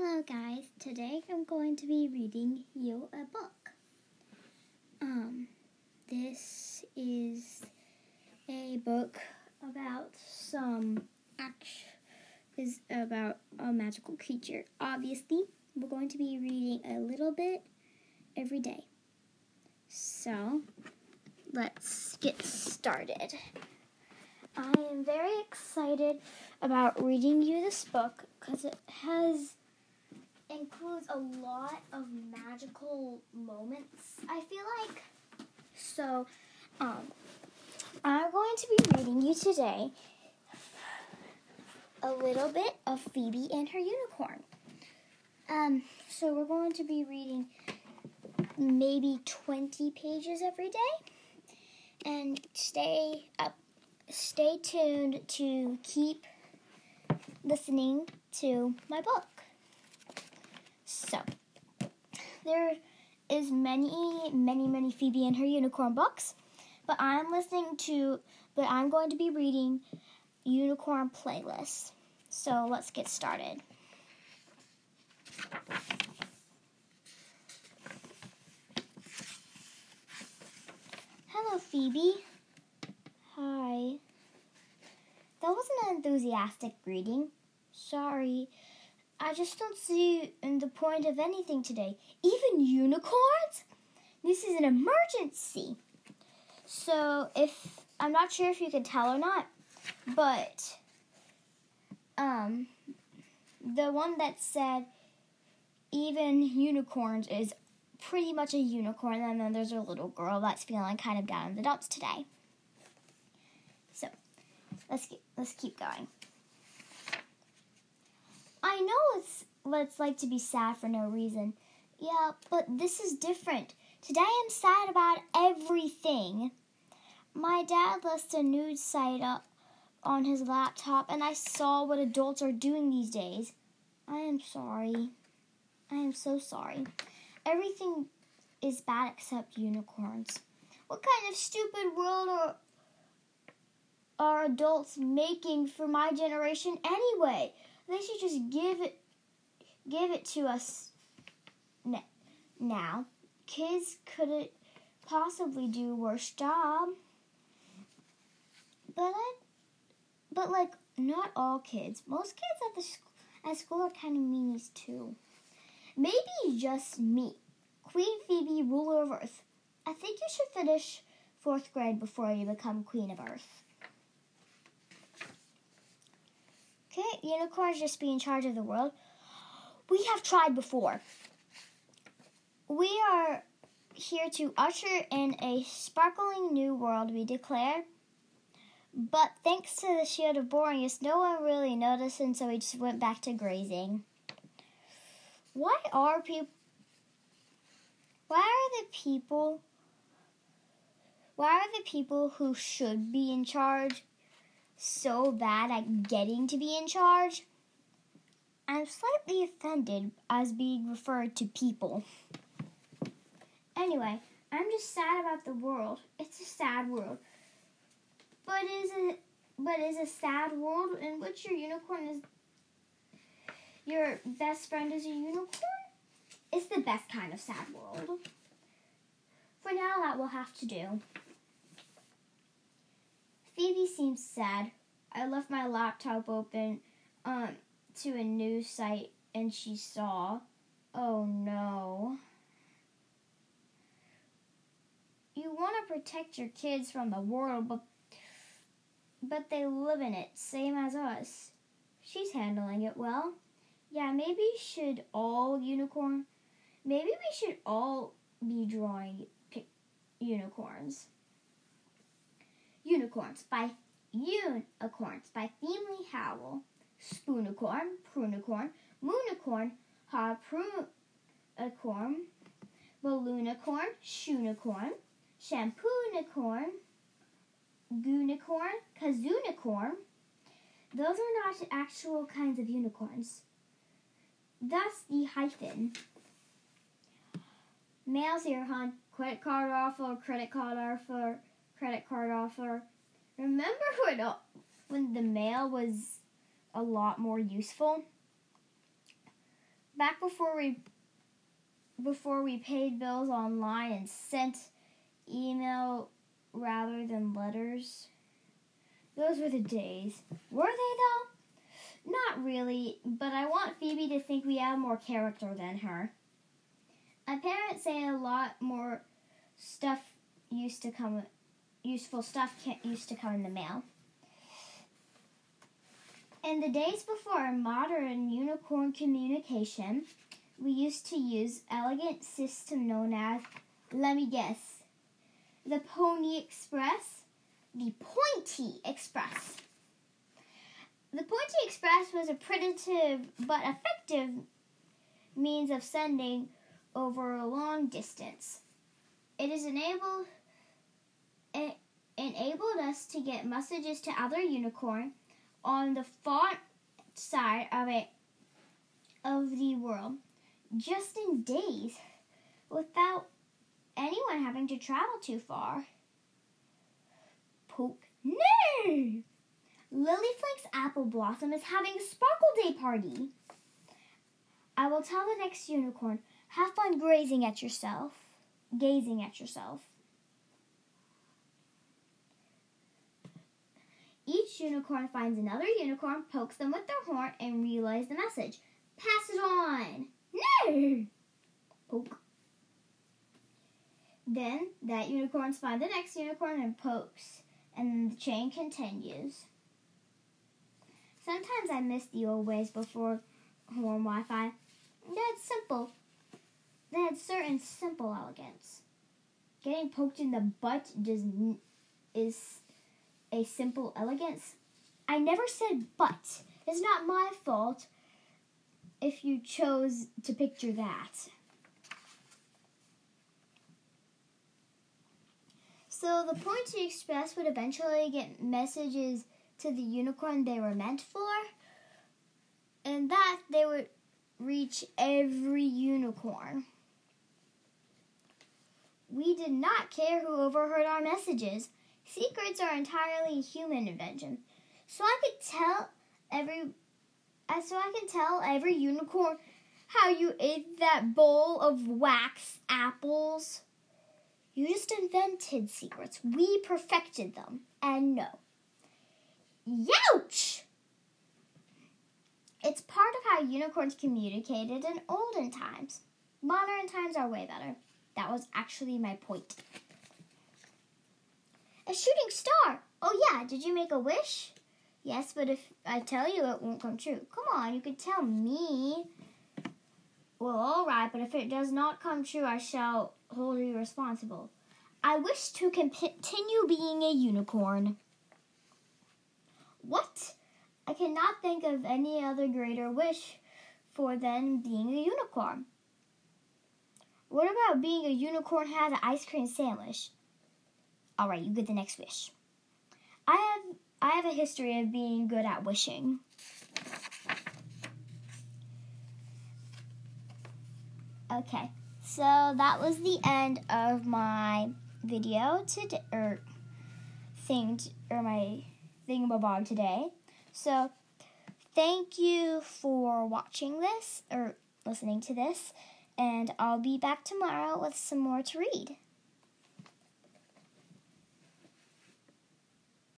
Hello, guys. Today I'm going to be reading you a book. Um, this is a book about some action is about a magical creature. Obviously, we're going to be reading a little bit every day. So, let's get started. I am very excited about reading you this book because it has includes a lot of magical moments. I feel like so. Um, I'm going to be reading you today a little bit of Phoebe and her unicorn. Um, so we're going to be reading maybe 20 pages every day, and stay up, stay tuned to keep listening to my book. So, there is many, many, many Phoebe and her unicorn books, but I'm listening to, but I'm going to be reading unicorn playlists. So let's get started. Hello, Phoebe. Hi. That wasn't an enthusiastic greeting. Sorry. I just don't see the point of anything today. Even unicorns? This is an emergency. So, if I'm not sure if you can tell or not, but um the one that said even unicorns is pretty much a unicorn and then there's a little girl that's feeling kind of down in the dumps today. So, let's let's keep going. I know it's what it's like to be sad for no reason. Yeah, but this is different. Today I'm sad about everything. My dad lists a news site up on his laptop and I saw what adults are doing these days. I am sorry. I am so sorry. Everything is bad except unicorns. What kind of stupid world are are adults making for my generation anyway? They should just give it give it to us now. Kids couldn't possibly do worse job. But I, but like not all kids. Most kids at the at school are kind of meanies too. Maybe just me, Queen Phoebe, ruler of Earth. I think you should finish fourth grade before you become Queen of Earth. Can't unicorns just be in charge of the world? We have tried before. We are here to usher in a sparkling new world, we declare. But thanks to the shield of Boreas, no one really noticed, and so we just went back to grazing. Why are people? Why are the people? Why are the people who should be in charge so bad at getting to be in charge? I'm slightly offended as being referred to people. Anyway, I'm just sad about the world. It's a sad world. But is it but is a sad world in which your unicorn is your best friend is a unicorn? It's the best kind of sad world. For now that will have to do. Seems sad. I left my laptop open um, to a news site and she saw. Oh no. You want to protect your kids from the world, but but they live in it, same as us. She's handling it well. Yeah, maybe should all unicorn. Maybe we should all be drawing unicorns. Unicorns by Unicorns by Family Howell. Spoonicorn, Prunicorn, Moonicorn, Harpoonicorn, Balloonicorn, Shoonicorn, Shampoonicorn, Goonicorn, Kazoonicorn. Those are not actual kinds of unicorns. Thus the hyphen. Mail's here, hon. Credit card offer, credit card offer, credit card offer. Remember when, uh, when the mail was a lot more useful? back before we before we paid bills online and sent email rather than letters. Those were the days. Were they though? Not really, but I want Phoebe to think we have more character than her. My parents say a lot more stuff used to come useful stuff used to come in the mail. In the days before modern unicorn communication, we used to use elegant system known as, let me guess, the Pony Express, the Pointy Express. The Pointy Express was a primitive but effective means of sending over a long distance. It is enabled it enabled us to get messages to other unicorn on the far side of it of the world just in days without anyone having to travel too far. Poke no! Lilyflake's apple blossom is having a sparkle day party. I will tell the next unicorn, have fun grazing at yourself, gazing at yourself. Unicorn finds another unicorn, pokes them with their horn, and relays the message. Pass it on. No! Poke. Then that unicorn finds the next unicorn and pokes, and the chain continues. Sometimes I miss the old ways before horn Wi-Fi. That's simple. They had certain simple elegance. Getting poked in the butt does is a simple elegance. I never said but. It's not my fault if you chose to picture that. So the Pointy Express would eventually get messages to the unicorn they were meant for, and that they would reach every unicorn. We did not care who overheard our messages. Secrets are entirely human invention. So I could tell every uh, so I can tell every unicorn how you ate that bowl of wax apples. You just invented secrets. We perfected them. And no. Youch! It's part of how unicorns communicated in olden times. Modern times are way better. That was actually my point. A shooting star! Oh, yeah, did you make a wish? Yes, but if I tell you, it won't come true. Come on, you could tell me. Well, all right, but if it does not come true, I shall hold you responsible. I wish to continue being a unicorn. What? I cannot think of any other greater wish for than being a unicorn. What about being a unicorn has an ice cream sandwich? All right, you get the next wish. I have I have a history of being good at wishing. Okay, so that was the end of my video today, or thing, or my thingamabob today. So, thank you for watching this or listening to this, and I'll be back tomorrow with some more to read.